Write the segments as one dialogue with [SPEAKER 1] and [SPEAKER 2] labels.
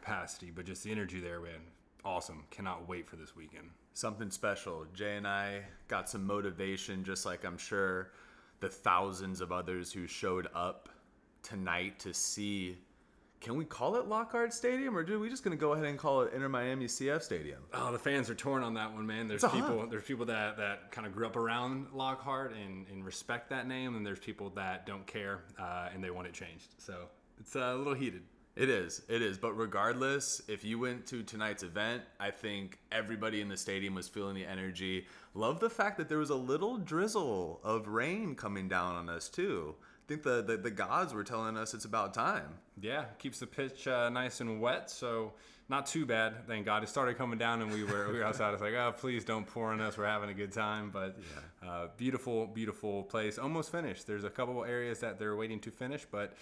[SPEAKER 1] capacity, but just the energy there, man, awesome. Cannot wait for this weekend.
[SPEAKER 2] Something special. Jay and I got some motivation, just like I'm sure the thousands of others who showed up tonight to see can we call it Lockhart Stadium, or are we just going to go ahead and call it Inter Miami CF Stadium?
[SPEAKER 1] Oh, the fans are torn on that one, man. There's people, there's people that, that kind of grew up around Lockhart and, and respect that name, and there's people that don't care uh, and they want it changed. So it's uh, a little heated.
[SPEAKER 2] It is, it is. But regardless, if you went to tonight's event, I think everybody in the stadium was feeling the energy. Love the fact that there was a little drizzle of rain coming down on us too I think the, the, the gods were telling us it's about time.
[SPEAKER 1] Yeah, keeps the pitch uh, nice and wet, so not too bad. Thank God. It started coming down, and we were we were outside. It's like, oh, please don't pour on us. We're having a good time. But yeah. uh, beautiful, beautiful place. Almost finished. There's a couple areas that they're waiting to finish, but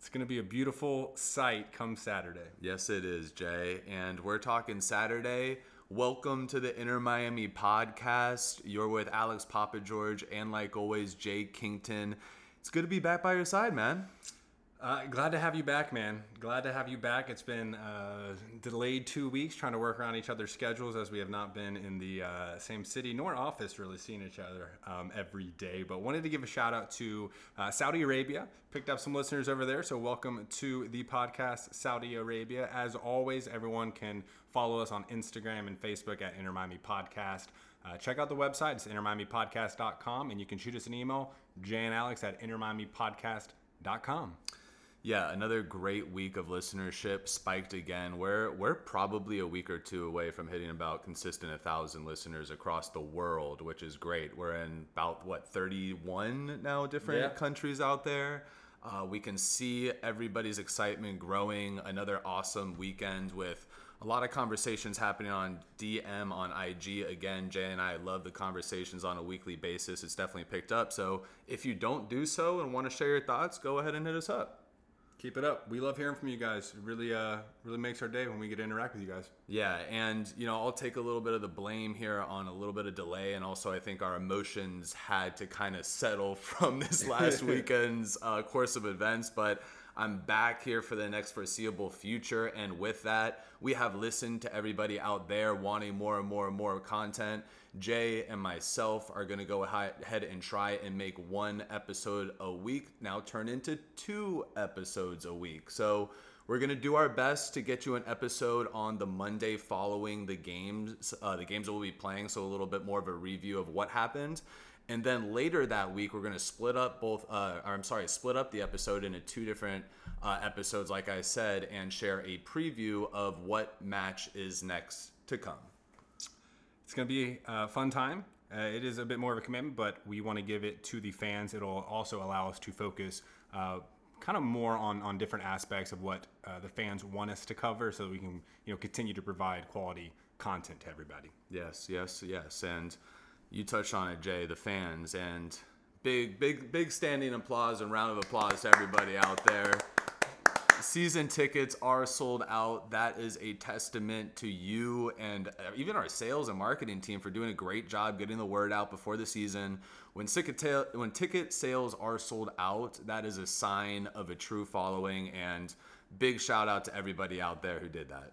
[SPEAKER 1] it's going to be a beautiful sight come Saturday.
[SPEAKER 2] Yes, it is, Jay. And we're talking Saturday. Welcome to the Inter Miami podcast. You're with Alex Papa George and, like always, Jay Kington. It's good to be back by your side, man.
[SPEAKER 1] Uh, glad to have you back, man. Glad to have you back. It's been uh, delayed two weeks trying to work around each other's schedules as we have not been in the uh, same city nor office really seeing each other um, every day. But wanted to give a shout out to uh, Saudi Arabia. Picked up some listeners over there. So welcome to the podcast, Saudi Arabia. As always, everyone can follow us on Instagram and Facebook at Inter Miami Podcast. Uh, check out the website. It's intermiamipodcast.com, and you can shoot us an email, Jay and Alex at intermiamipodcast.com.
[SPEAKER 2] Yeah, another great week of listenership spiked again. We're we're probably a week or two away from hitting about consistent a thousand listeners across the world, which is great. We're in about what thirty one now different yeah. countries out there. Uh, we can see everybody's excitement growing. Another awesome weekend with a lot of conversations happening on DM on IG. Again, Jay and I love the conversations on a weekly basis. It's definitely picked up. So if you don't do so and want to share your thoughts, go ahead and hit us up.
[SPEAKER 1] Keep it up. We love hearing from you guys. It really, uh, really makes our day when we get to interact with you guys.
[SPEAKER 2] Yeah, and you know, I'll take a little bit of the blame here on a little bit of delay, and also I think our emotions had to kind of settle from this last weekend's uh, course of events, but I'm back here for the next foreseeable future. And with that, we have listened to everybody out there wanting more and more and more content. Jay and myself are going to go ahead and try and make one episode a week now turn into two episodes a week. So we're going to do our best to get you an episode on the Monday following the games, uh, the games that we'll be playing. So a little bit more of a review of what happened. And then later that week, we're going to split up both, uh, or I'm sorry, split up the episode into two different uh, episodes, like I said, and share a preview of what match is next to come.
[SPEAKER 1] It's going to be a fun time. Uh, it is a bit more of a commitment, but we want to give it to the fans. It'll also allow us to focus uh, kind of more on, on different aspects of what uh, the fans want us to cover so we can you know continue to provide quality content to everybody.
[SPEAKER 2] Yes, yes, yes. And you touched on it, Jay, the fans, and big, big, big standing applause and round of applause to everybody out there. Season tickets are sold out. That is a testament to you and uh, even our sales and marketing team for doing a great job getting the word out before the season. When ticket, when ticket sales are sold out, that is a sign of a true following. And big shout out to everybody out there who did that.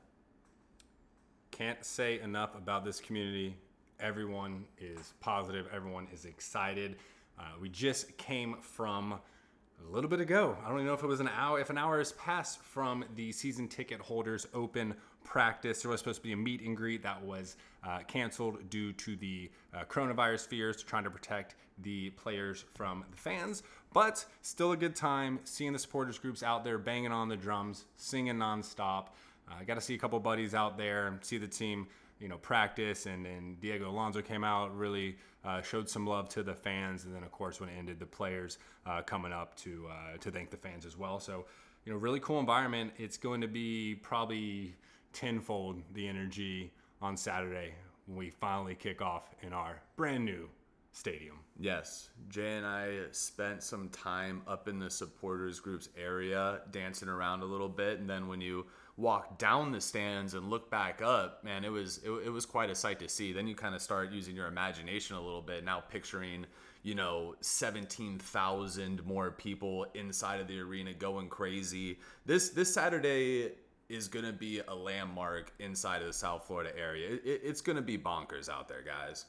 [SPEAKER 1] Can't say enough about this community Everyone is positive. Everyone is excited. Uh, we just came from a little bit ago. I don't even know if it was an hour. If an hour has passed from the season ticket holders open practice, there was supposed to be a meet and greet that was uh, canceled due to the uh, coronavirus fears, trying to protect the players from the fans. But still a good time seeing the supporters groups out there banging on the drums, singing nonstop. I uh, got to see a couple buddies out there, see the team you know practice and, and Diego Alonso came out really uh, showed some love to the fans and then of course when it ended the players uh, coming up to uh, to thank the fans as well. So you know really cool environment. It's going to be probably tenfold the energy on Saturday when we finally kick off in our brand new stadium.
[SPEAKER 2] Yes. Jay and I spent some time up in the supporters groups area dancing around a little bit and then when you walk down the stands and look back up, man, it was it, it was quite a sight to see. Then you kind of start using your imagination a little bit. Now picturing, you know, 17,000 more people inside of the arena going crazy. This this Saturday is going to be a landmark inside of the South Florida area. It, it, it's going to be bonkers out there, guys.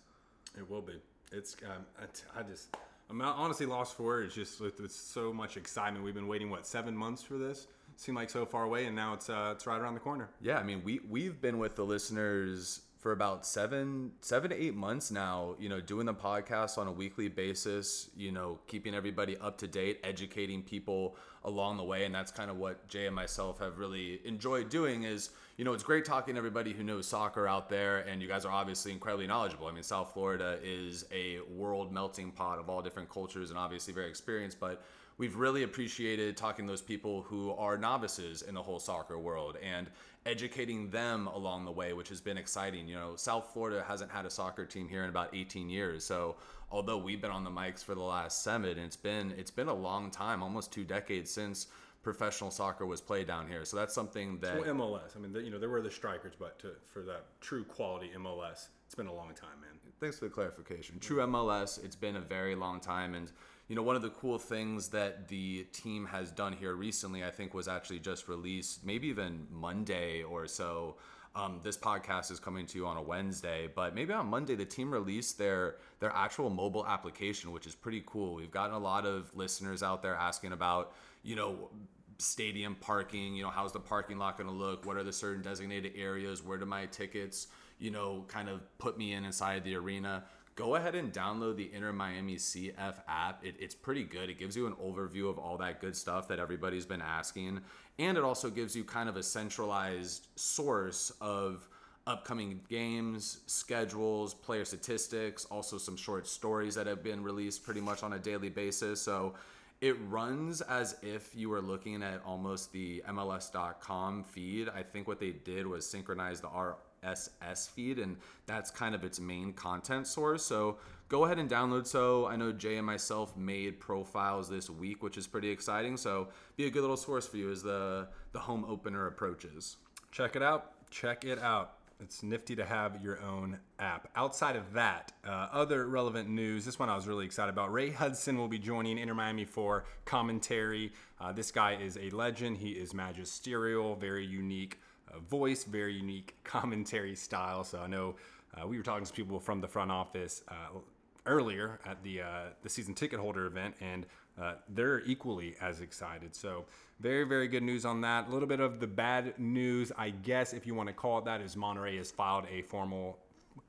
[SPEAKER 1] It will be. It's um, I, I just I'm honestly lost for words. Just with, with so much excitement, we've been waiting what seven months for this. Seemed like so far away, and now it's uh, it's right around the corner.
[SPEAKER 2] Yeah, I mean we we've been with the listeners for about seven seven to eight months now you know doing the podcast on a weekly basis you know keeping everybody up to date educating people along the way and that's kind of what jay and myself have really enjoyed doing is you know it's great talking to everybody who knows soccer out there and you guys are obviously incredibly knowledgeable i mean south florida is a world melting pot of all different cultures and obviously very experienced but we've really appreciated talking to those people who are novices in the whole soccer world and educating them along the way, which has been exciting. You know, South Florida hasn't had a soccer team here in about 18 years. So although we've been on the mics for the last seven, it's been it's been a long time, almost two decades since professional soccer was played down here. So that's something that
[SPEAKER 1] well, MLS. I mean, the, you know, there were the strikers, but to, for that true quality MLS, it's been a long time, man.
[SPEAKER 2] Thanks for the clarification. True MLS, it's been a very long time, and you know, one of the cool things that the team has done here recently, I think, was actually just released, maybe even Monday or so. Um, this podcast is coming to you on a Wednesday, but maybe on Monday the team released their their actual mobile application, which is pretty cool. We've gotten a lot of listeners out there asking about, you know, stadium parking. You know, how's the parking lot going to look? What are the certain designated areas? Where do my tickets, you know, kind of put me in inside the arena? Go ahead and download the Inter Miami CF app. It, it's pretty good. It gives you an overview of all that good stuff that everybody's been asking. And it also gives you kind of a centralized source of upcoming games, schedules, player statistics, also some short stories that have been released pretty much on a daily basis. So it runs as if you were looking at almost the MLS.com feed. I think what they did was synchronize the R RSS feed, and that's kind of its main content source. So go ahead and download. So I know Jay and myself made profiles this week, which is pretty exciting. So be a good little source for you as the the home opener approaches.
[SPEAKER 1] Check it out. Check it out. It's nifty to have your own app. Outside of that, uh, other relevant news. This one I was really excited about. Ray Hudson will be joining Inter Miami for commentary. Uh, this guy is a legend. He is magisterial, very unique voice, very unique commentary style. So I know uh, we were talking to people from the front office uh, earlier at the uh, the season ticket holder event, and uh, they're equally as excited. So very very good news on that. A little bit of the bad news, I guess, if you want to call it that, is Monterrey has filed a formal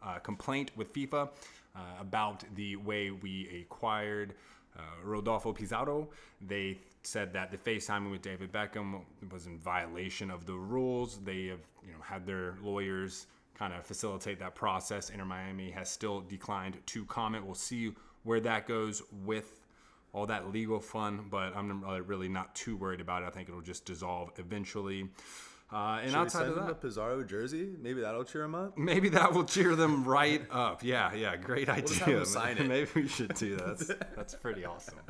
[SPEAKER 1] uh, complaint with FIFA uh, about the way we acquired. Rodolfo Pizarro. They said that the FaceTiming with David Beckham was in violation of the rules. They have, you know, had their lawyers kind of facilitate that process. Inter Miami has still declined to comment. We'll see where that goes with all that legal fun, but I'm really not too worried about it. I think it'll just dissolve eventually.
[SPEAKER 2] Uh, and Should outside of that, a Pizarro jersey, maybe that'll cheer him up.
[SPEAKER 1] Maybe that will cheer them right up. Yeah, yeah, great idea. maybe we should do that. That's, that's pretty awesome.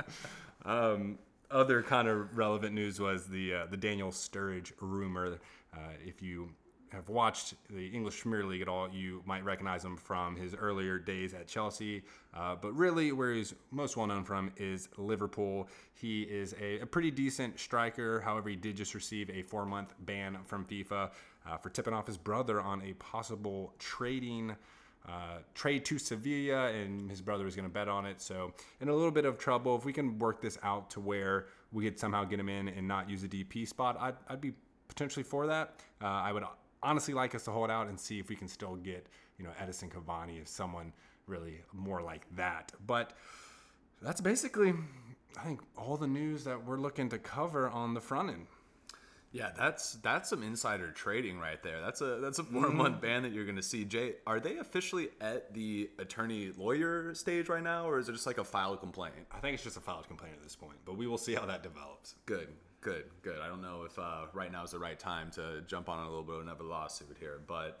[SPEAKER 1] Um, other kind of relevant news was the uh, the Daniel Sturridge rumor. Uh, if you have watched the English Premier League at all, you might recognize him from his earlier days at Chelsea. Uh, but really, where he's most well known from is Liverpool. He is a, a, pretty decent striker. However, he did just receive a four month ban from FIFA uh, for tipping off his brother on a possible trading uh, trade to Sevilla, and his brother was going to bet on it. So, in a little bit of trouble. If we can work this out to where we could somehow get him in and not use a DP spot, I'd, I'd be potentially for that. Uh, I would honestly like us to hold out and see if we can still get, you know, Edinson Cavani if someone really more like that. But that's basically, I think, all the news that we're looking to cover on the front end.
[SPEAKER 2] Yeah, that's that's some insider trading right there. That's a that's a four month mm. ban that you're going to see. Jay, are they officially at the attorney lawyer stage right now, or is it just like a filed complaint?
[SPEAKER 1] I think it's just a filed complaint at this point, but we will see how that develops.
[SPEAKER 2] Good, good, good. I don't know if uh, right now is the right time to jump on a little bit of another lawsuit here, but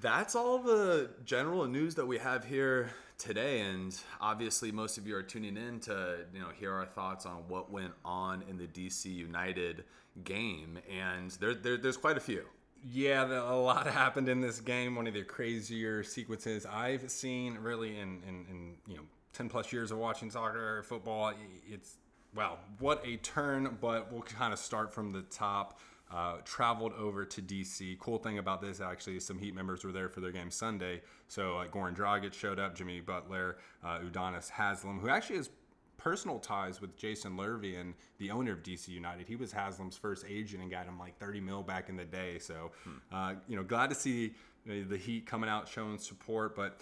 [SPEAKER 2] that's all the general news that we have here today, and obviously most of you are tuning in to you know hear our thoughts on what went on in the DC United game, and there, there there's quite a few.
[SPEAKER 1] Yeah, a lot happened in this game. One of the crazier sequences I've seen, really, in, in, in you know ten plus years of watching soccer football. It's well, what a turn! But we'll kind of start from the top. Uh, traveled over to DC. Cool thing about this, actually, some Heat members were there for their game Sunday. So like Goran Dragic showed up, Jimmy Butler, uh, Udonis Haslem, who actually has personal ties with Jason Levien, the owner of DC United. He was Haslem's first agent and got him like 30 mil back in the day. So, hmm. uh, you know, glad to see the Heat coming out showing support, but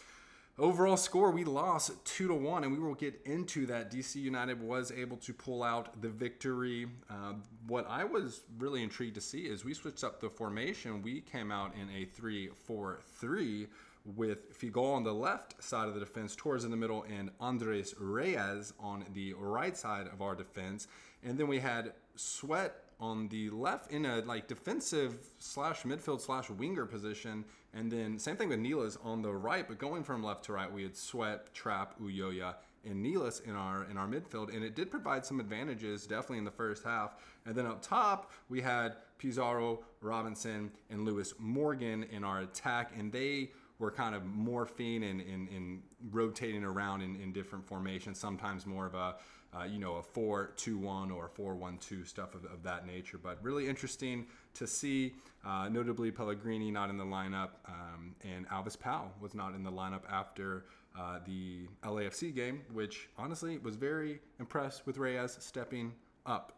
[SPEAKER 1] Overall score, we lost two to one, and we will get into that. DC United was able to pull out the victory. Uh, what I was really intrigued to see is we switched up the formation. We came out in a 3 4 3 with Figal on the left side of the defense, Torres in the middle, and Andres Reyes on the right side of our defense. And then we had Sweat on the left in a like defensive slash midfield slash winger position, and then same thing with Nealis on the right. But going from left to right, we had Sweat, Trapp, Ulloa, and Nealis in our in our midfield, and it did provide some advantages definitely in the first half. And then up top, we had Pizarro, Robinson, and Lewis Morgan in our attack, and they were kind of morphing and, and, and rotating around in, in different formations. Sometimes more of a uh, you know, a 4 2 1 or 4 1 2, stuff of, of, that nature. But really interesting to see, uh, notably Pellegrini not in the lineup, um, and Alvas Powell was not in the lineup after uh, the LAFC game, which honestly was very impressed with Reyes stepping up.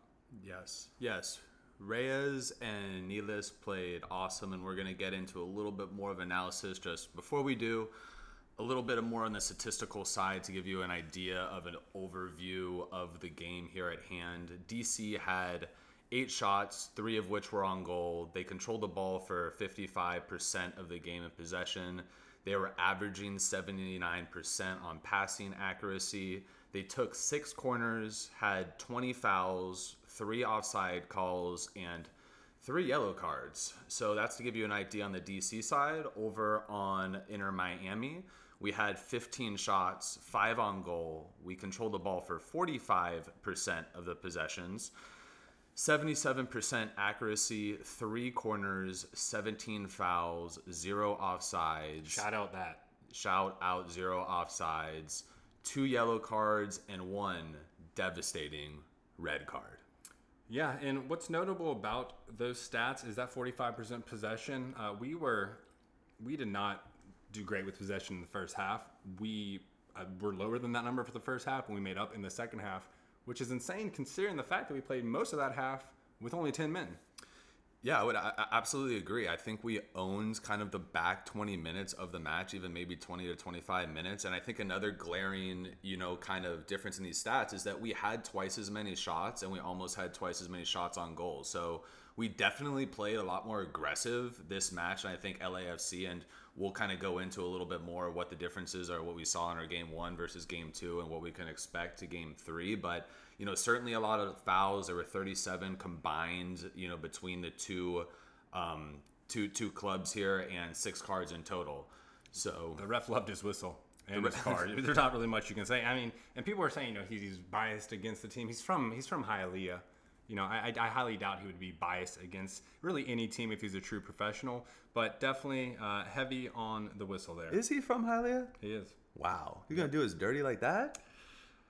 [SPEAKER 2] Yes, yes. Reyes and Nealis played awesome, and we're going to get into a little bit more of analysis just before we do a little bit more on the statistical side to give you an idea of an overview of the game here at hand. DC had eight shots, three of which were on goal. They controlled the ball for 55% of the game in possession. They were averaging 79% on passing accuracy. They took six corners, had 20 fouls, three offside calls, and three yellow cards. So that's to give you an idea on the DC side. Over on Inter Miami, we had 15 shots, five on goal. We controlled the ball for 45% of the possessions. 77% accuracy, three corners, 17 fouls, zero offsides.
[SPEAKER 1] Shout out that.
[SPEAKER 2] Shout out zero offsides, two yellow cards, and one devastating red card.
[SPEAKER 1] Yeah, and what's notable about those stats is that 45% possession. Uh, we were, we did not do great with possession in the first half. We uh, were lower than that number for the first half, and we made up in the second half, which is insane considering the fact that we played most of that half with only 10 men.
[SPEAKER 2] Yeah, I would I absolutely agree. I think we owned kind of the back 20 minutes of the match, even maybe 20 to 25 minutes. And I think another glaring, you know, kind of difference in these stats is that we had twice as many shots and we almost had twice as many shots on goal. So we definitely played a lot more aggressive this match. And I think LAFC and we'll kind of go into a little bit more what the differences are, what we saw in our game one versus game two, and what we can expect to game three. But you know, certainly a lot of fouls. There were 37 combined, you know, between the two, um, two two clubs here, and six cards in total. So
[SPEAKER 1] the ref loved his whistle and his card. There's not really much you can say. I mean, and people are saying, you know, he's biased against the team. He's from he's from Hialeah. You know, I, I, highly doubt he would be biased against really any team if he's a true professional, but definitely uh, heavy on the whistle there.
[SPEAKER 2] Is he from Hialeah?
[SPEAKER 1] He is.
[SPEAKER 2] Wow. You're going to do us dirty like that?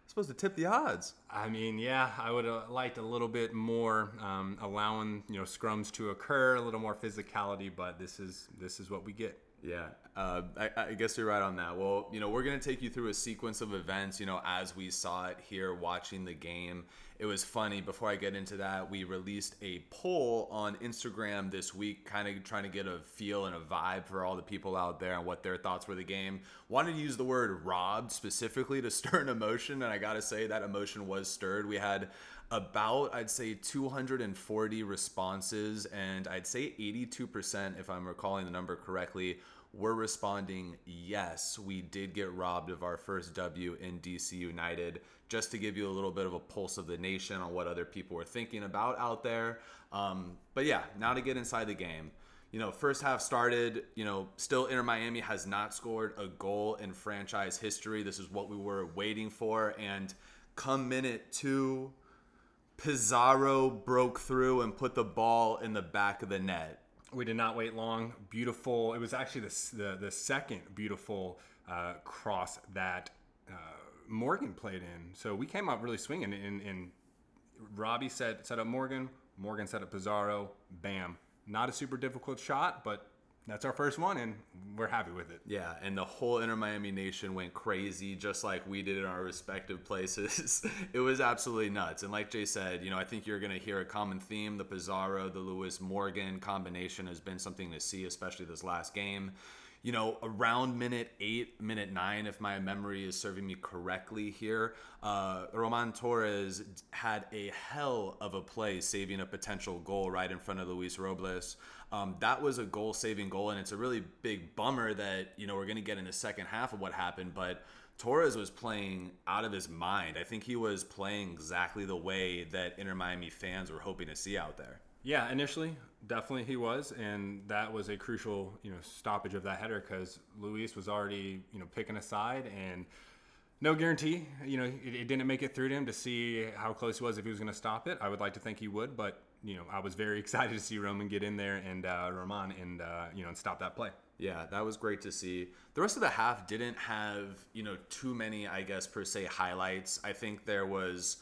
[SPEAKER 2] supposed to tip the odds.
[SPEAKER 1] I mean, yeah, I would have liked a little bit more um, allowing you know scrums to occur, a little more physicality, but this is this is what we get.
[SPEAKER 2] Yeah, uh, I, I, guess you're right on that. Well, you know, we're going to take you through a sequence of events, you know, as we saw it here watching the game. It was funny. Before I get into that, we released a poll on Instagram this week, kind of trying to get a feel and a vibe for all the people out there and what their thoughts were the game. Wanted to use the word robbed specifically to stir an emotion, and I got to say that emotion was stirred. We had about I'd say 240 responses, and I'd say 82%, if I'm recalling the number correctly, were responding yes, we did get robbed of our first W in DC United. Just to give you a little bit of a pulse of the nation on what other people were thinking about out there. Um, but yeah, now to get inside the game you know, first half started, you know, still Inter Miami has not scored a goal in franchise history. This is what we were waiting for. And come minute two, Pizarro broke through and put the ball in the back of the net.
[SPEAKER 1] We did not wait long. Beautiful. It was actually the, the, the second beautiful uh, cross that uh, Morgan played in. So we came up really swinging. And, and Robbie set, set up Morgan. Morgan set up Pizarro. Bam. Not a super difficult shot, but that's our first one, and we're happy with it.
[SPEAKER 2] Yeah, and the whole Inter Miami Nation went crazy, just like we did in our respective places. it was absolutely nuts. And like Jay said, you know, I think you're going to hear a common theme. The Pizarro, the Lewis Morgan combination has been something to see, especially this last game. You know, around minute eight, minute nine, if my memory is serving me correctly here, uh, Roman Torres had a hell of a play saving a potential goal right in front of Luis Robles. Um, that was a goal saving goal, and it's a really big bummer that you know we're going to get in the second half of what happened, but. Torres was playing out of his mind. I think he was playing exactly the way that Inter Miami fans were hoping to see out there.
[SPEAKER 1] Yeah, initially, definitely he was, and that was a crucial, you know, stoppage of that header because Luis was already, you know, picking a side, and no guarantee, you know, it, it, didn't make it through to him to see how close he was if he was going to stop it. I would like to think he would, but you know, I was very excited to see Roman get in there and uh, Roman and uh, you know and stop that play.
[SPEAKER 2] Yeah, that was great to see. The rest of the half didn't have you know too many, I guess per se highlights. I think there was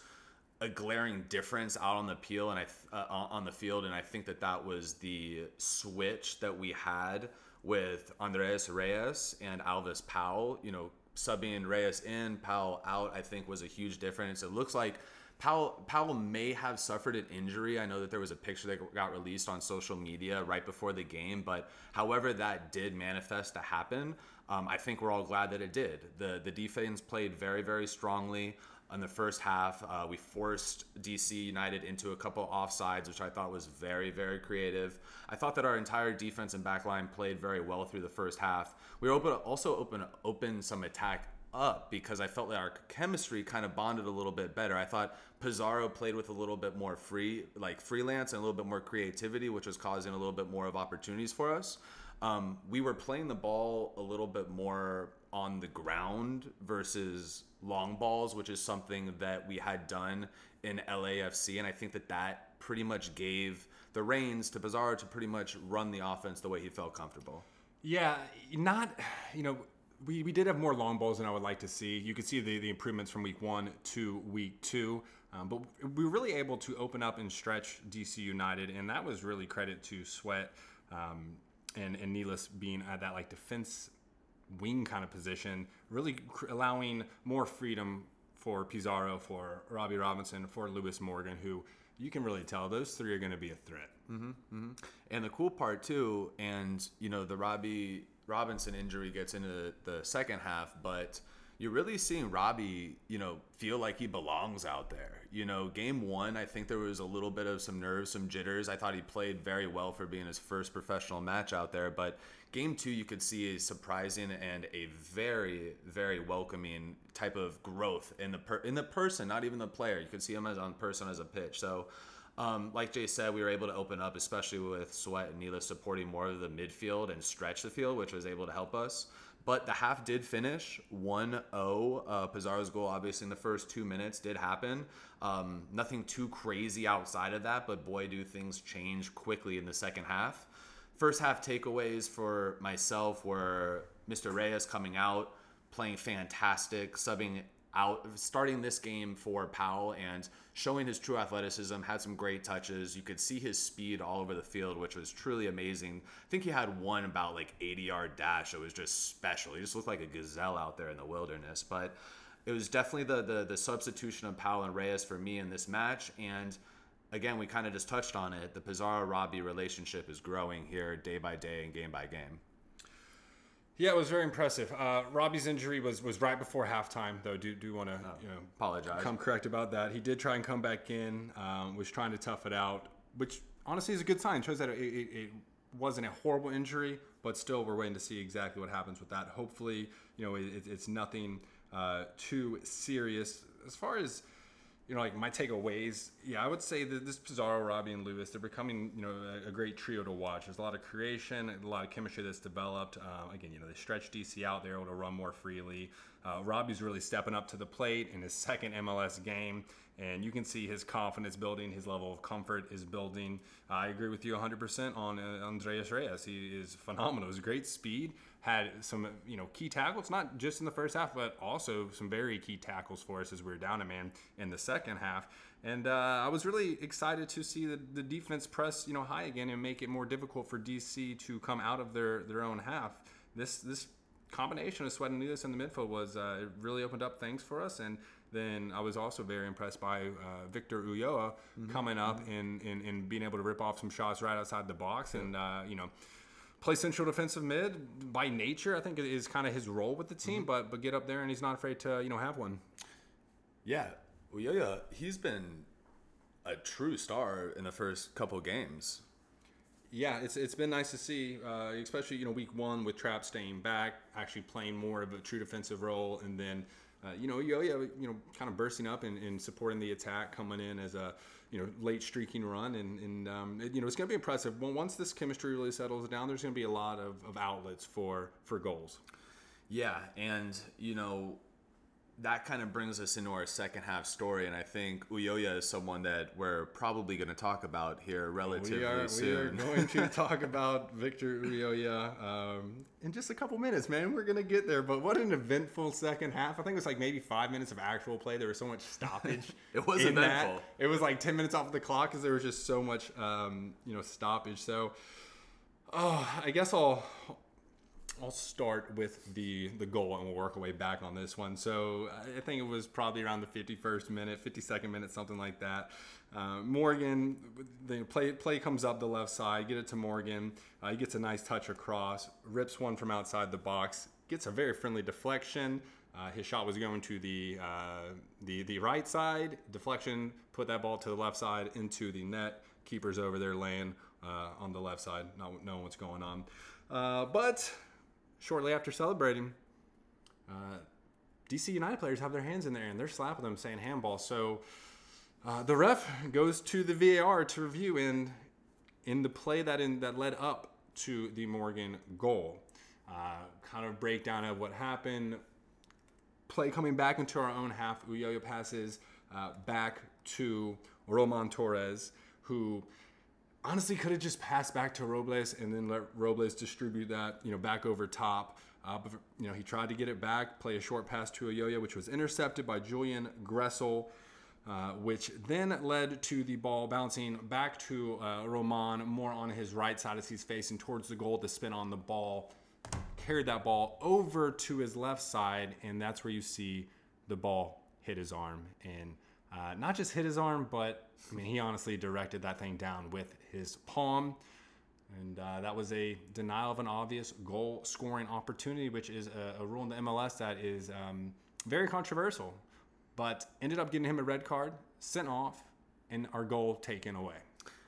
[SPEAKER 2] a glaring difference out on the peel and I uh, on the field, and I think that that was the switch that we had with Andres Reyes and Alvas Powell. You know, subbing Reyes in, Powell out. I think was a huge difference. It looks like Powell, Powell may have suffered an injury. I know that there was a picture that got released on social media right before the game, but however that did manifest to happen, um, I think we're all glad that it did. The the defense played very very strongly in the first half. Uh, we forced DC United into a couple offsides, which I thought was very very creative. I thought that our entire defense and backline played very well through the first half. We were open, also open open some attack up because I felt like our chemistry kind of bonded a little bit better. I thought Pizarro played with a little bit more free, like freelance and a little bit more creativity, which was causing a little bit more of opportunities for us. Um, we were playing the ball a little bit more on the ground versus long balls, which is something that we had done in LAFC, and I think that that pretty much gave the reins to Pizarro to pretty much run the offense the way he felt comfortable.
[SPEAKER 1] Yeah, not you know we, we did have more long balls than I would like to see. You could see the, the improvements from week one to week two. Um, but we were really able to open up and stretch DC United, and that was really credit to Sweat um, and, and Nealis being at that like defense wing kind of position, really cr- allowing more freedom for Pizarro, for Robbie Robinson, for Lewis Morgan, who you can really tell those three are going to be a threat.
[SPEAKER 2] Mm-hmm, mm-hmm. And the cool part too, and you know the Robbie Robinson injury gets into the second half, but you're really seeing Robbie, you know, feel like he belongs out there. You know, game one, I think there was a little bit of some nerves, some jitters. I thought he played very well for being his first professional match out there. But game two, you could see a surprising and a very, very welcoming type of growth in the per- in the person, not even the player. You could see him as on person as a pitch. So um, like Jay said, we were able to open up, especially with Sweat and Nealis supporting more of the midfield and stretch the field, which was able to help us. But the half did finish 1 0. Uh, Pizarro's goal, obviously, in the first two minutes did happen. Um, nothing too crazy outside of that, but boy, do things change quickly in the second half. First half takeaways for myself were Mr. Reyes coming out, playing fantastic, subbing out starting this game for Powell and showing his true athleticism, had some great touches. You could see his speed all over the field, which was truly amazing. I think he had one about like 80 yard dash. It was just special. He just looked like a gazelle out there in the wilderness. But it was definitely the the, the substitution of Powell and Reyes for me in this match. And again, we kind of just touched on it. The Pizarro Robbie relationship is growing here day by day and game by game.
[SPEAKER 1] Yeah, it was very impressive. Uh, Robbie's injury was was right before halftime, though. Do do want to oh, you know
[SPEAKER 2] apologize?
[SPEAKER 1] Come correct about that. He did try and come back in. Um, was trying to tough it out, which honestly is a good sign. It shows that it, it, it, wasn't a horrible injury, but still we're waiting to see exactly what happens with that. Hopefully, you know it, it's nothing uh, too serious. As far as you know, like my takeaways, yeah, I would say that this Pizarro, Robbie, and Lewis, they're becoming, you know, a, a great trio to watch. There's a lot of creation, a lot of chemistry that's developed. Um, again, you know, they stretch DC out, they're able to run more freely. Uh, Robbie's really stepping up to the plate in his second MLS game, and you can see his confidence building, his level of comfort is building. I agree with you 100% on uh, Andres Reyes. He is phenomenal. He's great speed, had some you know key tackles, not just in the first half, but also some very key tackles for us as we were down a man in the second half. And uh, I was really excited to see the, the defense press you know high again and make it more difficult for DC to come out of their their own half. This this combination of Sweat and Nealis in the midfield was uh, it really opened up things for us. And then I was also very impressed by uh, Victor Ulloa mm-hmm. coming up mm-hmm. and, and, and being able to rip off some shots right outside the box and uh, you know play central defensive mid by nature. I think it is kind of his role with the team, mm-hmm. but but get up there and he's not afraid to you know have one.
[SPEAKER 2] Yeah, Ulloa, he's been a true star in the first couple games.
[SPEAKER 1] Yeah, it's it's been nice to see, uh, especially you know week one with Trapp staying back, actually playing more of a true defensive role, and then uh, you know Yo you know kind of bursting up and, and, supporting the attack, coming in as a you know late streaking run, and, and um, it, you know it's going to be impressive. once this chemistry really settles down, there's going to be a lot of, of outlets for for goals.
[SPEAKER 2] Yeah, and you know that kind of brings us into our second half story, and I think Ulloa is someone that we're probably going to talk about here relatively we are, soon. We
[SPEAKER 1] are going to talk about Victor Uyoya um, in just a couple minutes, man. We're going to get there, but what an eventful second half! I think it was like maybe five minutes of actual play. There was so much stoppage.
[SPEAKER 2] it was eventful. That.
[SPEAKER 1] It was like ten minutes off the clock because there was just so much, um, you know, stoppage. So, oh, I guess I'll I'll start with the the goal and we'll work our way back on this one. So I think it was probably around the 51st minute, 52nd minute, something like that. Uh, Morgan, the play play comes up the left side, get it to Morgan. Uh, he gets a nice touch across, rips one from outside the box, gets a very friendly deflection. Uh, his shot was going to the uh, the the right side. Deflection put that ball to the left side into the net. Keeper's over there laying uh, on the left side, not knowing what's going on. Uh, but shortly after celebrating, uh, DC United players have their hands in there and they're slapping them saying handball. So uh, the ref goes to the VAR to review and in the play that in that led up to the Morgan goal, uh, kind of breakdown of what happened. Play coming back into our own half. Ulloa passes uh, back to Roman Torres, who honestly could have just passed back to Robles and then let Robles distribute that, you know, back over top. Uh, but, you know, he tried to get it back, play a short pass to Ulloa, which was intercepted by Julian Gressel, uh, which then led to the ball bouncing back to uh, Roman, more on his right side as he's facing towards the goal to spin on the ball. Carried that ball over to his left side, and that's where you see the ball hit his arm. And uh, not just hit his arm, but I mean, he honestly directed that thing down with his palm. And uh, that was a denial of an obvious goal scoring opportunity, which is a, a rule in the MLS that is um, very controversial, but ended up getting him a red card, sent off, and our goal taken away.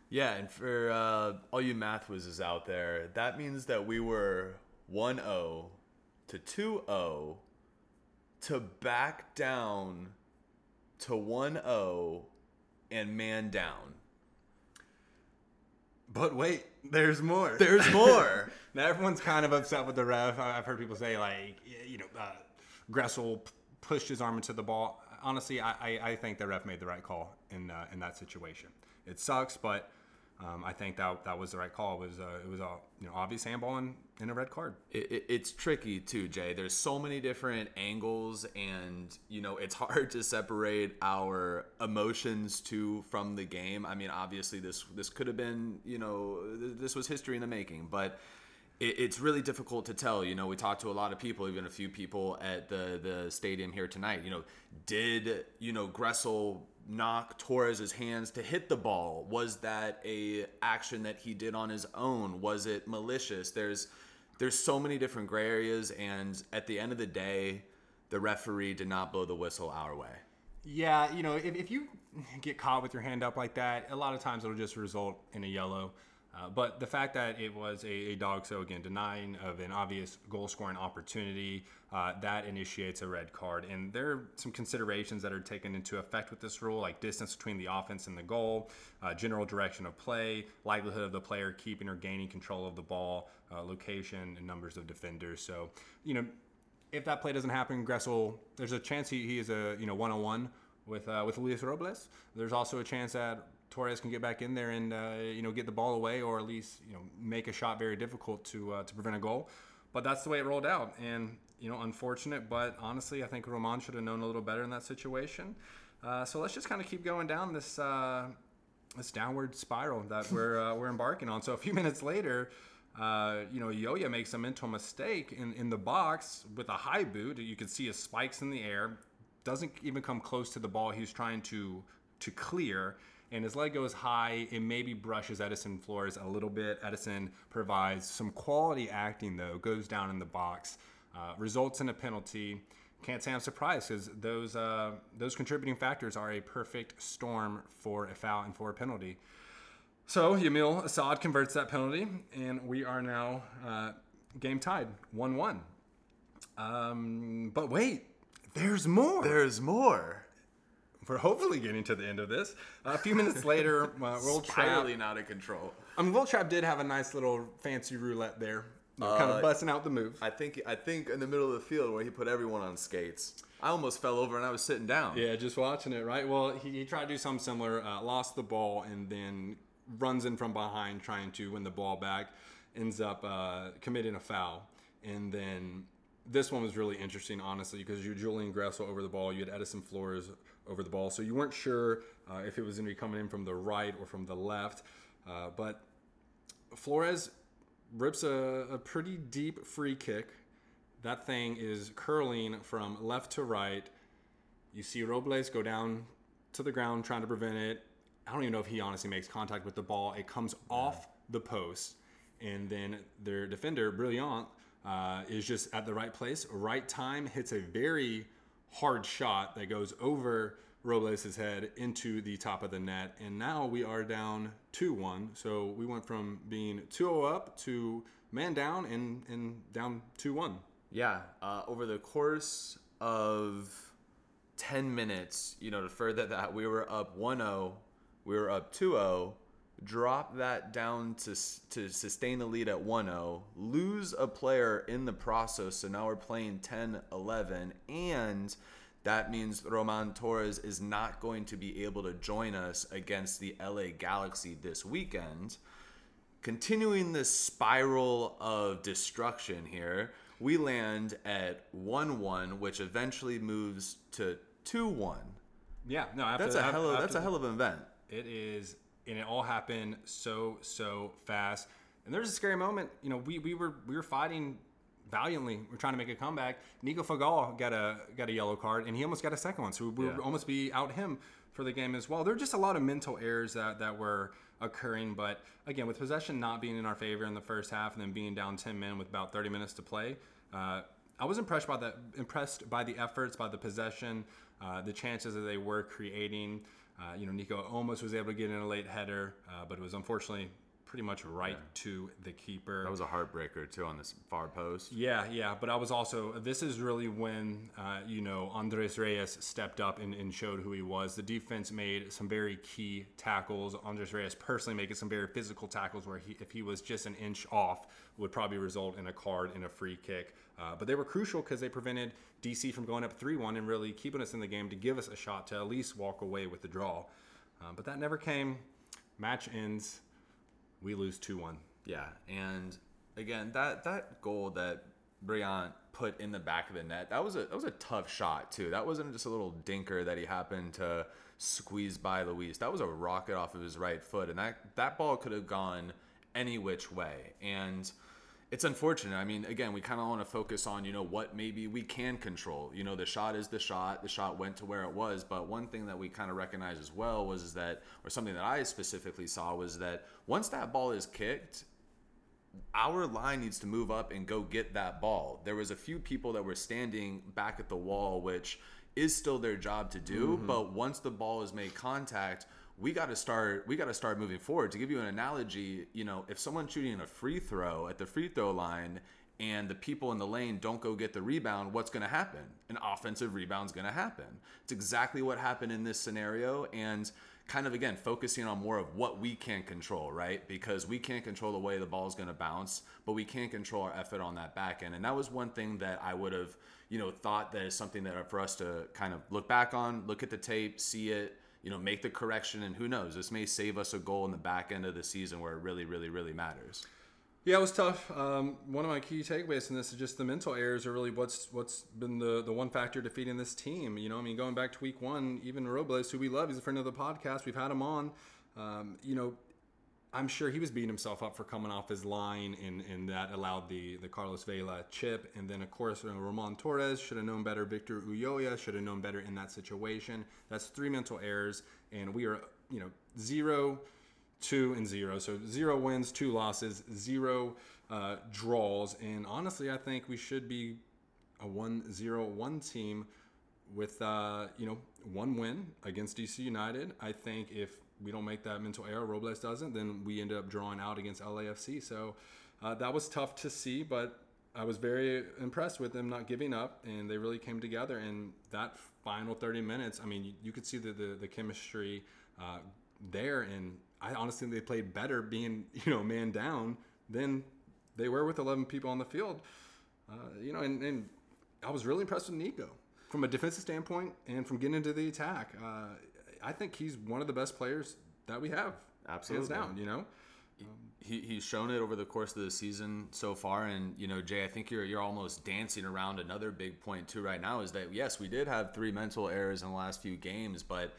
[SPEAKER 2] Yeah, and for uh, all you math whizzes out there, that means that we were 1 0 to 2 0 to back down to 1 0 and man down.
[SPEAKER 1] But wait, there's more.
[SPEAKER 2] There's more.
[SPEAKER 1] now everyone's kind of upset with the ref. I've heard people say like, you know, uh, Gressel pushed his arm into the ball. Honestly, I, I, I think the ref made the right call in uh, in that situation. It sucks, but um, I think that that was the right call. It was uh, it was a you know obvious handball and, and a red card.
[SPEAKER 2] It, it, it's tricky too, Jay. There's so many different angles, and you know it's hard to separate our emotions to from the game. I mean, obviously this this could have been you know this was history in the making, but it, it's really difficult to tell. You know, we talked to a lot of people, even a few people at the the stadium here tonight. You know, did you know Gressel knock Torres's hands to hit the ball? Was that a action that he did on his own? Was it malicious? There's there's so many different gray areas, and at the end of the day, the referee did not blow the whistle our way.
[SPEAKER 1] Yeah, you know, if, if you get caught with your hand up like that, a lot of times it'll just result in a yellow. Uh, but the fact that it was a, a, DOGSO again, denying of an obvious goal scoring opportunity, uh, that initiates a red card. And there are some considerations that are taken into effect with this rule, like distance between the offense and the goal, uh, general direction of play, likelihood of the player keeping or gaining control of the ball, uh, location, and numbers of defenders. So, you know, if that play doesn't happen, Gressel, there's a chance he, he is a you know one on one with uh, with Luis Robles. There's also a chance that Torres can get back in there and uh, you know get the ball away or at least you know make a shot very difficult to uh, to prevent a goal. But that's the way it rolled out, and you know unfortunate. But honestly, I think Roman should have known a little better in that situation. Uh, so let's just kind of keep going down this uh, this downward spiral that we're uh, we're embarking on. So a few minutes later. Uh, you know, Ulloa makes a mental mistake in, in the box with a high boot. You can see his spikes in the air. Doesn't even come close to the ball he's trying to to clear and his leg goes high. It maybe brushes Edison Flores a little bit. Edison provides some quality acting, though, goes down in the box, uh, results in a penalty. Can't say I'm surprised because those, uh, those contributing factors are a perfect storm for a foul and for a penalty. So Yamil Asad converts that penalty, and we are now uh, game tied, 1 1. Um, but wait, there's more.
[SPEAKER 2] There's more
[SPEAKER 1] we're hopefully getting to the end of this. Uh, a few minutes later, uh, Wil
[SPEAKER 2] Trapp out of control.
[SPEAKER 1] I mean, Wil Trapp did have a nice little fancy roulette there, you know, uh, kind of busting out the move.
[SPEAKER 2] I think I think in the middle of the field where he put everyone on skates. I almost fell over and I was sitting down.
[SPEAKER 1] Yeah, just watching it, right? Well, he, he tried to do something similar, uh, lost the ball, and then runs in from behind trying to win the ball back, ends up uh, committing a foul. And then this one was really interesting, honestly, because you Julian Gressel over the ball, you had Edison Flores over the ball. So you weren't sure uh, if it was going to be coming in from the right or from the left. Uh, but Flores rips a, a pretty deep free kick. That thing is curling from left to right. You see Robles go down to the ground trying to prevent it. I don't even know if he honestly makes contact with the ball. It comes off the post, and then their defender, Brillant, uh, is just at the right place, right time, hits a very hard shot that goes over Robles' head into the top of the net. And now we are down 2 1. So we went from being 2 0 up to man down and, and down 2 1.
[SPEAKER 2] Yeah. Uh, over the course of 10 minutes, you know, to further that, we were up 1 0, we were up 2 0 drop that down to to sustain the lead at 1-0, lose a player in the process, so now we're playing 10-11 and that means Roman Torres is not going to be able to join us against the LA Galaxy this weekend. Continuing this spiral of destruction here, we land at 1 1, which eventually moves to 2 1.
[SPEAKER 1] Yeah, no,
[SPEAKER 2] that's a hell of, that's a hell of an event.
[SPEAKER 1] It is and it all happened so so fast. And there's a scary moment. You know, we, we were we were fighting valiantly. We're trying to make a comeback. Nico Figal got a got a yellow card, and he almost got a second one. So we yeah. would almost be out him for the game as well. There are just a lot of mental errors that that were occurring. But again, with possession not being in our favor in the first half, and then being down 10 men with about 30 minutes to play. Uh, I was impressed by that. Impressed by the efforts, by the possession, uh, the chances that they were creating. Uh, you know, Nico almost was able to get in a late header, uh, but it was unfortunately pretty much right yeah. to the keeper.
[SPEAKER 2] That was a heartbreaker too on this far post.
[SPEAKER 1] Yeah, yeah, but I was also this is really when uh, you know Andres Reyes stepped up and, and, showed who he was. The defense made some very key tackles. Andres Reyes personally making some very physical tackles where he, if he was just an inch off, would probably result in a card and a free kick. Uh, but they were crucial because they prevented DC from going up 3 1 and really keeping us in the game to give us a shot to at least walk away with the draw. Uh, but that never came. Match ends. We lose 2 1.
[SPEAKER 2] Yeah. And again, that, that goal that Brillant put in the back of the net, that was a that was a tough shot too. That wasn't just a little dinker that he happened to squeeze by Luis. That was a rocket off of his right foot, and that that ball could have gone any which way. And it's unfortunate. I mean, again, we kind of want to focus on, you know, what maybe we can control. You know, the shot is the shot. The shot went to where it was. But one thing that we kind of recognize as well was that, or something that I specifically saw was that once that ball is kicked, our line needs to move up and go get that ball. There was a few people that were standing back at the wall, which is still their job to do. Mm-hmm. But once the ball is made contact, we got to start we got to start moving forward. To give you an analogy you know if someone's shooting a free throw at the free throw line and the people in the lane don't go get the rebound what's going to happen? An offensive rebound's going to happen. It's exactly what happened in this scenario and kind of again focusing on more of what we can control right? Because we can't control the way the ball is going to bounce but we can't control our effort on that back end. And that was one thing that i would have you know thought that is something that for us to kind of look back on look at the tape see it you know, make the correction, and who knows, this may save us a goal in the back end of the season where it really, really, really matters.
[SPEAKER 1] Yeah, it was tough. Um, one of my key takeaways from this is just the mental errors are really what's what's been the the one factor defeating this team. You know, I mean, going back to week one, even Robles, who we love, he's a friend of the podcast. We've had him on. Um, you know, I'm sure he was beating himself up for coming off his line, and, and that allowed the the Carlos Vela chip. And then, of course, you know, Roman Torres should have known better. Victor Ulloa should have known better in that situation. That's three mental errors, and we are, you know, zero, two, and zero. So zero wins, two losses, zero uh, draws. And honestly, I think we should be a one zero one team with, uh, you know, one win against DC United. I think if we don't make that mental error, Robles doesn't, then we end up drawing out against LAFC. So uh, that was tough to see, but I was very impressed with them not giving up, and they really came together. And that final 30 minutes, I mean, you, you could see the, the, the chemistry uh, there. And I honestly think they played better being, you know, man down than they were with 11 people on the field. Uh, you know, and, and I was really impressed with Nico from a defensive standpoint and from getting into the attack. Uh, I think he's one of the best players that we have.
[SPEAKER 2] Absolutely.
[SPEAKER 1] Hands down, you know?
[SPEAKER 2] he, he's shown it over the course of the season so far and you know jay i think you're you're almost dancing around another big point too right now is that yes we did have three mental errors in the last few games but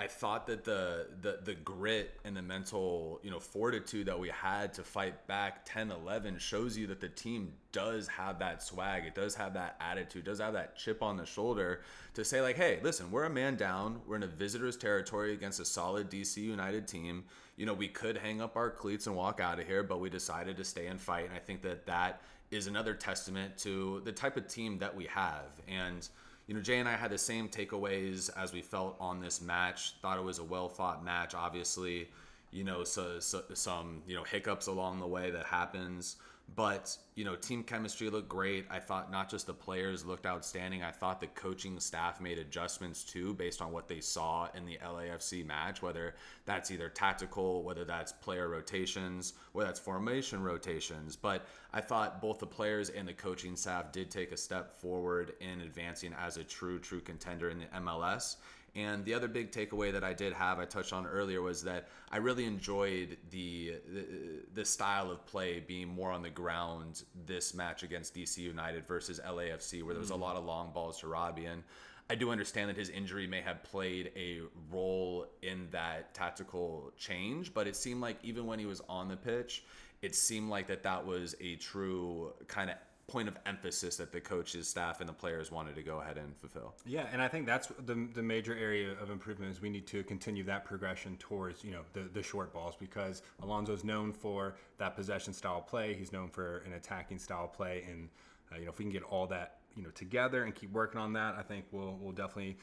[SPEAKER 2] I thought that the, the the grit and the mental you know fortitude that we had to fight back 10 11 shows you that the team does have that swag. It does have that attitude does have that chip on the shoulder to say like hey listen we're a man down. We're in a visitor's territory against a solid DC United team. You know we could hang up our cleats and walk out of here but we decided to stay and fight. And I think that that is another testament to the type of team that we have. And you know, Jay and I had the same takeaways as we felt on this match. Thought it was a well fought match. Obviously, you know, so, so, some you know hiccups along the way that happens. But, you know, team chemistry looked great. I thought not just the players looked outstanding, I thought the coaching staff made adjustments too based on what they saw in the LAFC match, whether that's either tactical, whether that's player rotations, whether that's formation rotations. But I thought both the players and the coaching staff did take a step forward in advancing as a true, true contender in the MLS. And the other big takeaway that I did have, I touched on earlier, was that I really enjoyed the, the, the style of play being more on the ground this match against DC United versus LAFC, where there was mm. a lot of long balls to Robbie. And I do understand that his injury may have played a role in that tactical change, but it seemed like even when he was on the pitch, it seemed like that that was a true kind of point of emphasis that the coaches, staff, and the players wanted to go ahead and fulfill.
[SPEAKER 1] Yeah, and I think that's the, the major area of improvement is we need to continue that progression towards you know the, the short balls because Alonso's known for that possession style play. He's known for an attacking style play, and uh, you know if we can get all that you know together and keep working on that, I think we'll we'll definitely.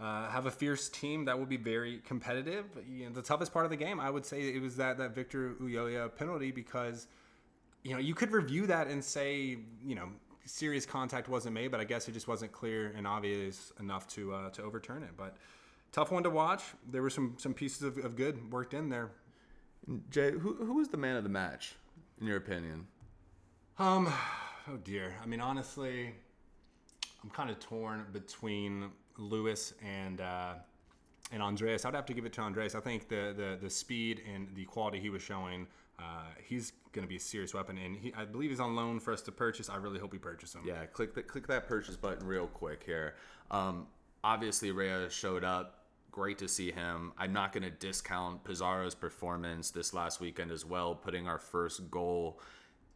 [SPEAKER 1] Uh, have a fierce team that will be very competitive. You know, the toughest part of the game, I would say, it was that that Victor Ulloa penalty because you know, you could review that and say, you know, serious contact wasn't made, but I guess it just wasn't clear and obvious enough to uh, to overturn it. But tough one to watch. There were some some pieces of, of good worked in there.
[SPEAKER 2] Jay, who who was the man of the match in your opinion?
[SPEAKER 1] Um, oh dear. I mean, honestly, I'm kind of torn between Lewis and uh, and Andres. I'd have to give it to Andres. I think the the the speed and the quality he was showing uh, he's going to be a serious weapon, and he, I believe he's on loan for us to purchase. I really hope we purchase him.
[SPEAKER 2] Yeah, click the, click that purchase button real quick here. Um, obviously, Rhea showed up. Great to see him. I'm not going to discount Pizarro's performance this last weekend as well, putting our first goal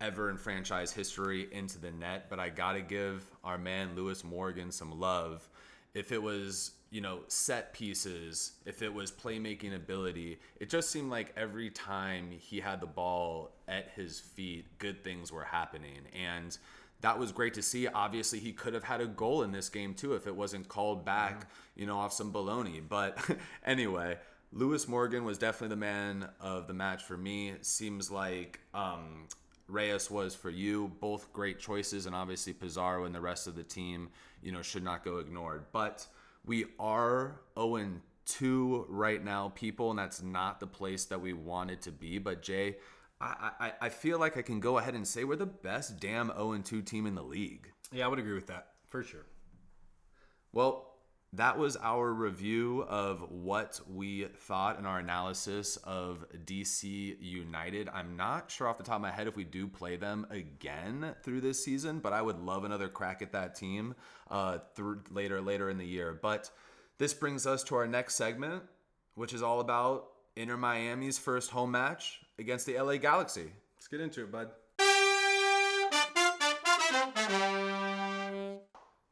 [SPEAKER 2] ever in franchise history into the net. But I got to give our man Lewis Morgan some love. If it was you know, set pieces, if it was playmaking ability, it just seemed like every time he had the ball at his feet, good things were happening. And that was great to see. Obviously, he could have had a goal in this game too if it wasn't called back, mm-hmm. you know, off some baloney. But anyway, Lewis Morgan was definitely the man of the match for me. Seems like um, Reyes was for you. Both great choices, and obviously Pizarro and the rest of the team, you know, should not go ignored. But we are 0 2 right now, people, and that's not the place that we wanted to be. But Jay, I, I, I feel like I can go ahead and say we're the best damn 0 2 team in the league.
[SPEAKER 1] Yeah, I would agree with that for sure.
[SPEAKER 2] Well, that was our review of what we thought in our analysis of DC United. I'm not sure off the top of my head if we do play them again through this season, but I would love another crack at that team uh, through later later in the year. But this brings us to our next segment, which is all about Inter Miami's first home match against the LA Galaxy.
[SPEAKER 1] Let's get into it, bud.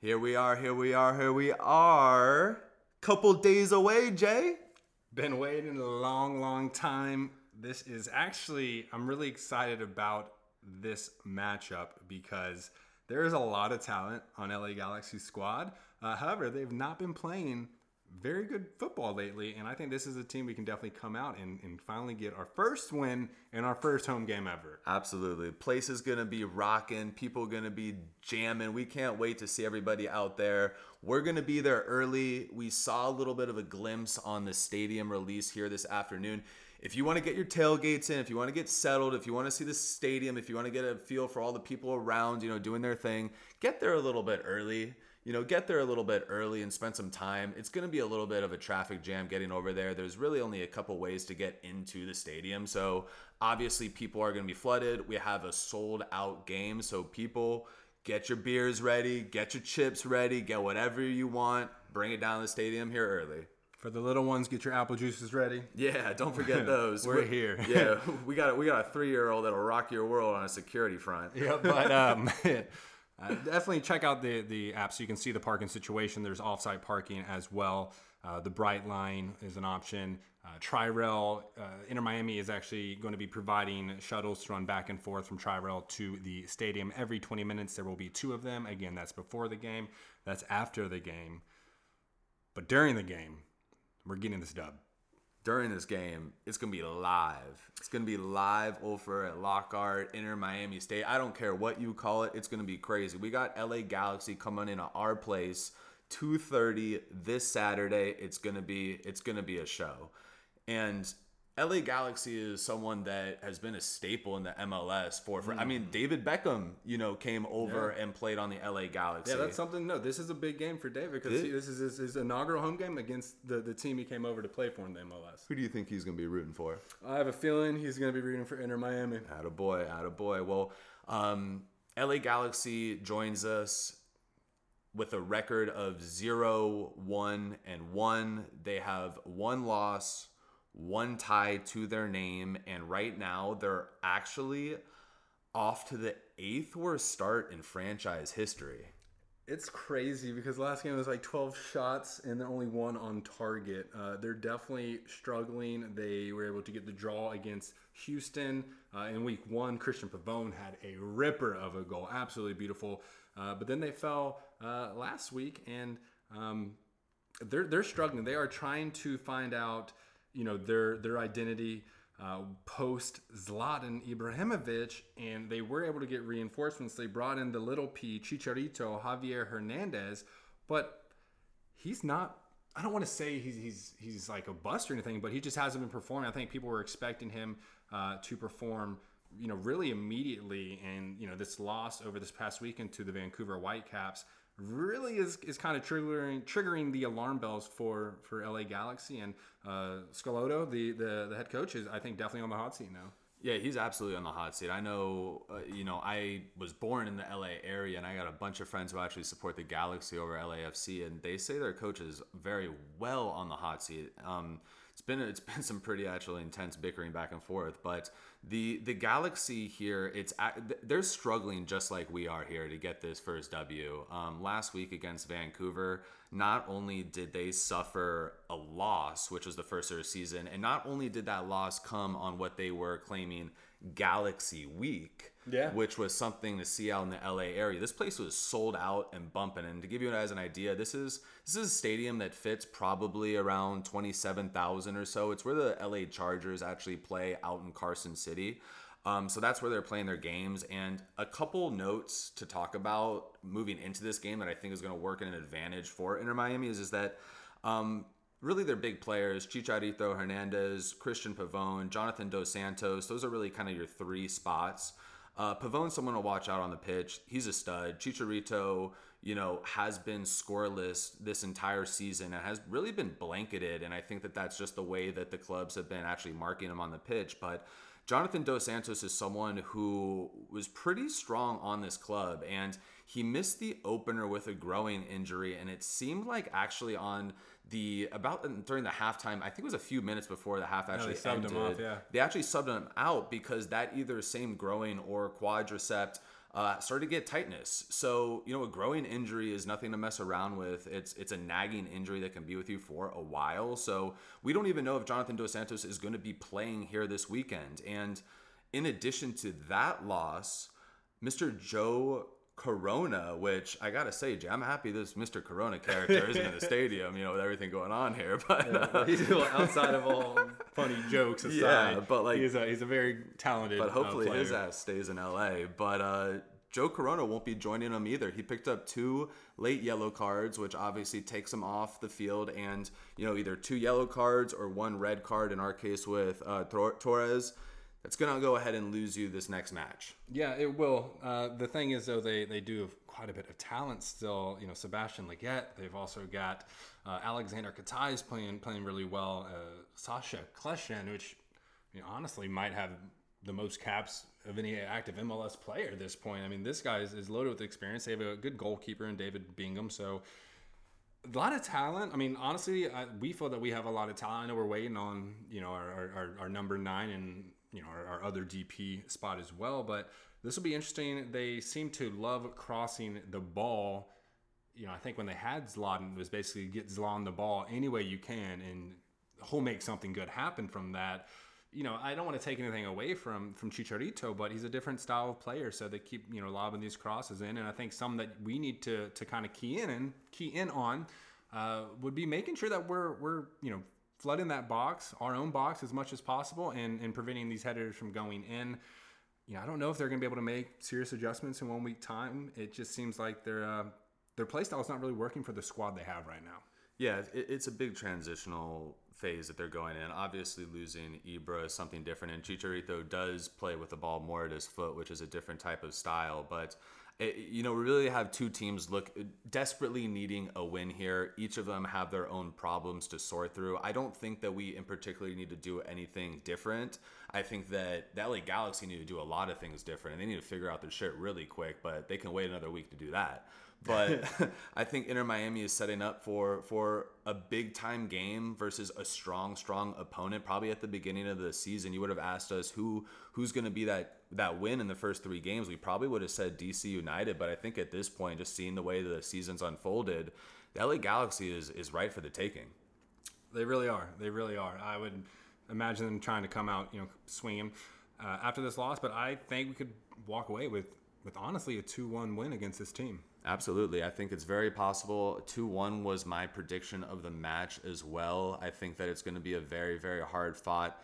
[SPEAKER 2] Here we are, here we are, here we are. Couple days away, Jay.
[SPEAKER 1] Been waiting a long, long time. This is actually, I'm really excited about this matchup because there is a lot of talent on LA Galaxy squad. Uh, however, they've not been playing very good football lately, and I think this is a team we can definitely come out and, and finally get our first win in our first home game ever.
[SPEAKER 2] Absolutely. Place is going to be rocking. People going to be jamming. We can't wait to see everybody out there. We're going to be there early. We saw a little bit of a glimpse on the stadium release here this afternoon. If you want to get your tailgates in, if you want to get settled, if you want to see the stadium, if you want to get a feel for all the people around, you know, doing their thing, get there a little bit early you know, get there a little bit early and spend some time. It's going to be a little bit of a traffic jam getting over there. There's really only a couple ways to get into the stadium. So, obviously, people are going to be flooded. We have a sold out game. So, people, get your beers ready, get your chips ready, get whatever you want. Bring it down to the stadium here early.
[SPEAKER 1] For the little ones, get your apple juices ready.
[SPEAKER 2] Yeah, don't forget those.
[SPEAKER 1] We're, We're here.
[SPEAKER 2] yeah, we got we got a three year old that'll rock your world on a security front.
[SPEAKER 1] Yeah, but um, Uh, definitely check out the the app so you can see the parking situation. There's offsite parking as well. Uh, the Brightline is an option. Uh, Tri-Rail, uh, Inter Miami is actually going to be providing shuttles to run back and forth from Tri-Rail to the stadium every 20 minutes. There will be two of them. Again, that's before the game. That's after the game. But during the game, we're getting this dub
[SPEAKER 2] during this game, it's gonna be live. It's gonna be live over at Lockhart, Inter Miami State. I don't care what you call it. It's gonna be crazy. We got LA Galaxy coming in at our place, 2:30 this Saturday. It's gonna be it's gonna be a show, and LA Galaxy is someone that has been a staple in the MLS for, for mm. I mean, mm. David Beckham, you know, came over yeah. and played on the LA Galaxy.
[SPEAKER 1] Yeah, that's something. No, this is a big game for David because this, is his, his, inaugural home game against the, the team he came over to play for in the MLS.
[SPEAKER 2] Who do you think he's going to be rooting for?
[SPEAKER 1] I have a feeling he's going to be rooting for Inter Miami.
[SPEAKER 2] Out a boy, out a boy. Well, um, LA Galaxy joins us with a record of 0 1 and 1. They have one loss one tie to their name, and right now they're actually off to the eighth worst start in franchise history.
[SPEAKER 1] It's crazy because last game was like 12 shots and only one on target. Uh, they're definitely struggling. They were able to get the draw against Houston uh, in week one. Christian Pavón had a ripper of a goal, absolutely beautiful. Uh, but then they fell uh, last week and um, they're, they're struggling. They are trying to find out you know their their identity uh, post Zlatan Ibrahimovic, and they were able to get reinforcements. They brought in the little P Chicharito Javier Hernandez, but he's not. I don't want to say he's he's he's like a bust or anything, but he just hasn't been performing. I think people were expecting him uh, to perform, you know, really immediately. And you know, this loss over this past weekend to the Vancouver Whitecaps really is, is kind of triggering triggering the alarm bells for for LA Galaxy and uh, Schelotto, the, the the head coach, is I think definitely on the hot seat now.
[SPEAKER 2] Yeah, he's absolutely on the hot seat. I know, uh, you know, I was born in the LA area, and I got a bunch of friends who actually support the Galaxy over LAFC, and they say their coach is very well on the hot seat. Um, it's been it's been some pretty actually intense bickering back and forth, but the the Galaxy here, it's they're struggling just like we are here to get this first W. Um, last week against Vancouver, not only did they suffer a loss, which was the first of the season, and not only did that loss come on what they were claiming Galaxy Week,
[SPEAKER 1] Yeah.
[SPEAKER 2] which was something to see out in the LA area. This place was sold out and bumping. And to give you guys an idea, this is this is a stadium that fits probably around twenty seven thousand or so. It's where the LA Chargers actually play out in Carson City. Um, so that's where they're playing their games. And a couple notes to talk about moving into this game that I think is going to work in an advantage for Inter Miami is, is that um, really their big players, Chicharito Hernandez, Christian Pavón, Jonathan Dos Santos, those are really kind of your three spots. Uh, Pavón's someone to watch out on the pitch. He's a stud. Chicharito, you know, has been scoreless this entire season and has really been blanketed. And I think that that's just the way that the clubs have been actually marking him on the pitch. But Jonathan Dos Santos is someone who was pretty strong on this club, and he missed the opener with a growing injury. And it seemed like actually on the about during the halftime, I think it was a few minutes before the half actually
[SPEAKER 1] they subbed
[SPEAKER 2] ended.
[SPEAKER 1] off, yeah.
[SPEAKER 2] They actually subbed him out because that either same growing or quadriceps uh, started to get tightness. So you know, a growing injury is nothing to mess around with. It's it's a nagging injury that can be with you for a while. So we don't even know if Jonathan Dos Santos is going to be playing here this weekend. And in addition to that loss, Mr. Joe Corona, which I gotta say, Jay, I'm happy this Mr. Corona character isn't in the stadium. You know, with everything going on here, but. uh,
[SPEAKER 1] he's outside of all funny jokes aside.
[SPEAKER 2] Yeah, but, like-
[SPEAKER 1] he's a he's a very talented.
[SPEAKER 2] but
[SPEAKER 1] uh,
[SPEAKER 2] hopefully his ass stays in LA. But uh, Joe Corona won't be joining him either. He picked up two late yellow cards, which obviously takes him off the field, and you know either two yellow cards or one red card. In our case with uh, Tor- Torres, that's gonna go ahead and lose you this next match.
[SPEAKER 1] Yeah, it will. Uh, the thing is, though, they, they do have quite a bit of talent still. You know, Sebastian Lletget. They've also got uh, Alexander Katai's playing playing really well. Uh, Sacha Kljestan, which you know, honestly might have the most caps of any active MLS player at this point. I mean, this guy is, is loaded with experience. They have a good goalkeeper in David Bingham. So a lot of talent. I mean, honestly, I, we feel that we have a lot of talent. I know we're waiting on you know our, our, our number nine and you know our, our other DP spot as well. But this will be interesting. They seem to love crossing the ball. You know, I think when they had Zlatan, it was basically get Zlatan the ball any way you can, and he'll make something good happen from that. You know, I don't want to take anything away from from Chicharito, but he's a different style of player. So they keep you know lobbing these crosses in, and I think some that we need to to kind of key in and key in on uh, would be making sure that we're we're you know flooding that box, our own box, as much as possible, and and preventing these headers from going in. You know, I don't know if they're going to be able to make serious adjustments in one week time. It just seems like their uh, their play style is not really working for the squad they have right now.
[SPEAKER 2] Yeah, it, it's a big transitional phase that they're going in. Obviously, losing Ibra is something different, and Chicharito does play with the ball more at his foot, which is a different type of style. But it, you know, we really have two teams look desperately needing a win here. Each of them have their own problems to sort through. I don't think that we, in particular, need to do anything different. I think that the LA Galaxy need to do a lot of things different, and they need to figure out their shit really quick. But they can wait another week to do that. But I think Inter Miami is setting up for for a big time game versus a strong, strong opponent. Probably at the beginning of the season, you would have asked us who who's going to be that that win in the first three games. We probably would have said DC United, but I think at this point, just seeing the way the season's unfolded, the LA Galaxy is is right for the taking.
[SPEAKER 1] They really are. They really are. I would imagine them trying to come out, you know, swinging uh, after this loss. But I think we could walk away with, with honestly a two-one win against this team.
[SPEAKER 2] Absolutely. I think it's very possible. 2 1 was my prediction of the match as well. I think that it's going to be a very, very hard fought.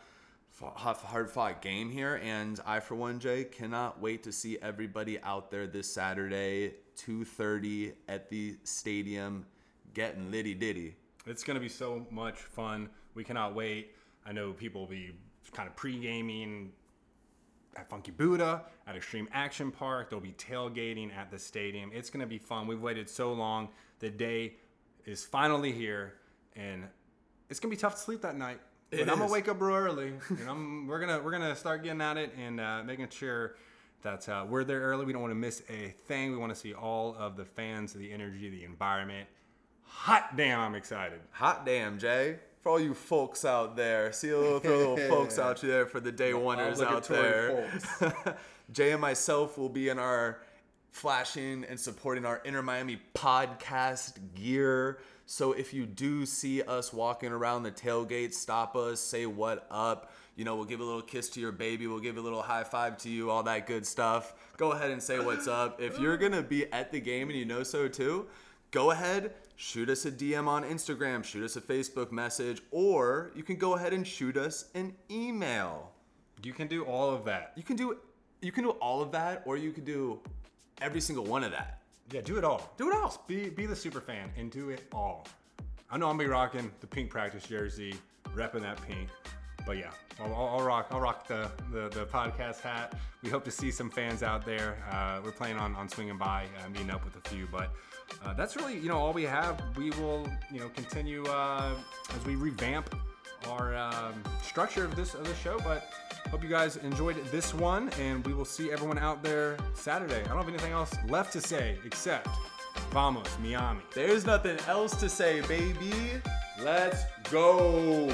[SPEAKER 2] Hard fought game here, and I, for one, Jay, cannot wait to see everybody out there this Saturday, 2:30 at the stadium, getting litty ditty.
[SPEAKER 1] It's going to be so much fun. We cannot wait. I know people will be kind of pre-gaming at Funky Buddha, at Extreme Action Park. They'll be tailgating at the stadium. It's going to be fun. We've waited so long. The day is finally here, and it's going to be tough to sleep that night. But I'm gonna wake up real early, and I'm, we're gonna we're gonna start getting at it and uh, making sure that uh, we're there early. We don't want to miss a thing. We want to see all of the fans, the energy, the environment. Hot damn, I'm excited.
[SPEAKER 2] Hot damn, Jay. For all you folks out there, see a little, throw little folks out there for the day wonders out
[SPEAKER 1] Obligatory
[SPEAKER 2] there. Jay and myself will be in our flashing and supporting our Inter Miami podcast gear. So if you do see us walking around the tailgate, stop us, say what up. You know, we'll give a little kiss to your baby. We'll give a little high five to you, all that good stuff. Go ahead and say what's up. If you're going to be at the game and you know so too, go ahead, shoot us a DM on Instagram, shoot us a Facebook message, or you can go ahead and shoot us an email.
[SPEAKER 1] You can do all of that.
[SPEAKER 2] You can do you can do all of that, or you can do every single one of that.
[SPEAKER 1] Yeah, do it all.
[SPEAKER 2] Do it all.
[SPEAKER 1] Be be the super fan and do it all. I know I'm gonna be rocking the pink practice jersey, repping that pink. But yeah, I'll, I'll, I'll rock. I'll rock the, the, the podcast hat. We hope to see some fans out there. Uh, we're planning on, on swinging by, uh, meeting up with a few. But uh, that's really you know all we have. We will you know continue uh, as we revamp our um, structure of this of the show. But hope you guys enjoyed this one, and we will see everyone out there Saturday. I don't have anything else left to say except vamos Miami.
[SPEAKER 2] There's nothing else to say, baby.
[SPEAKER 1] Let's go.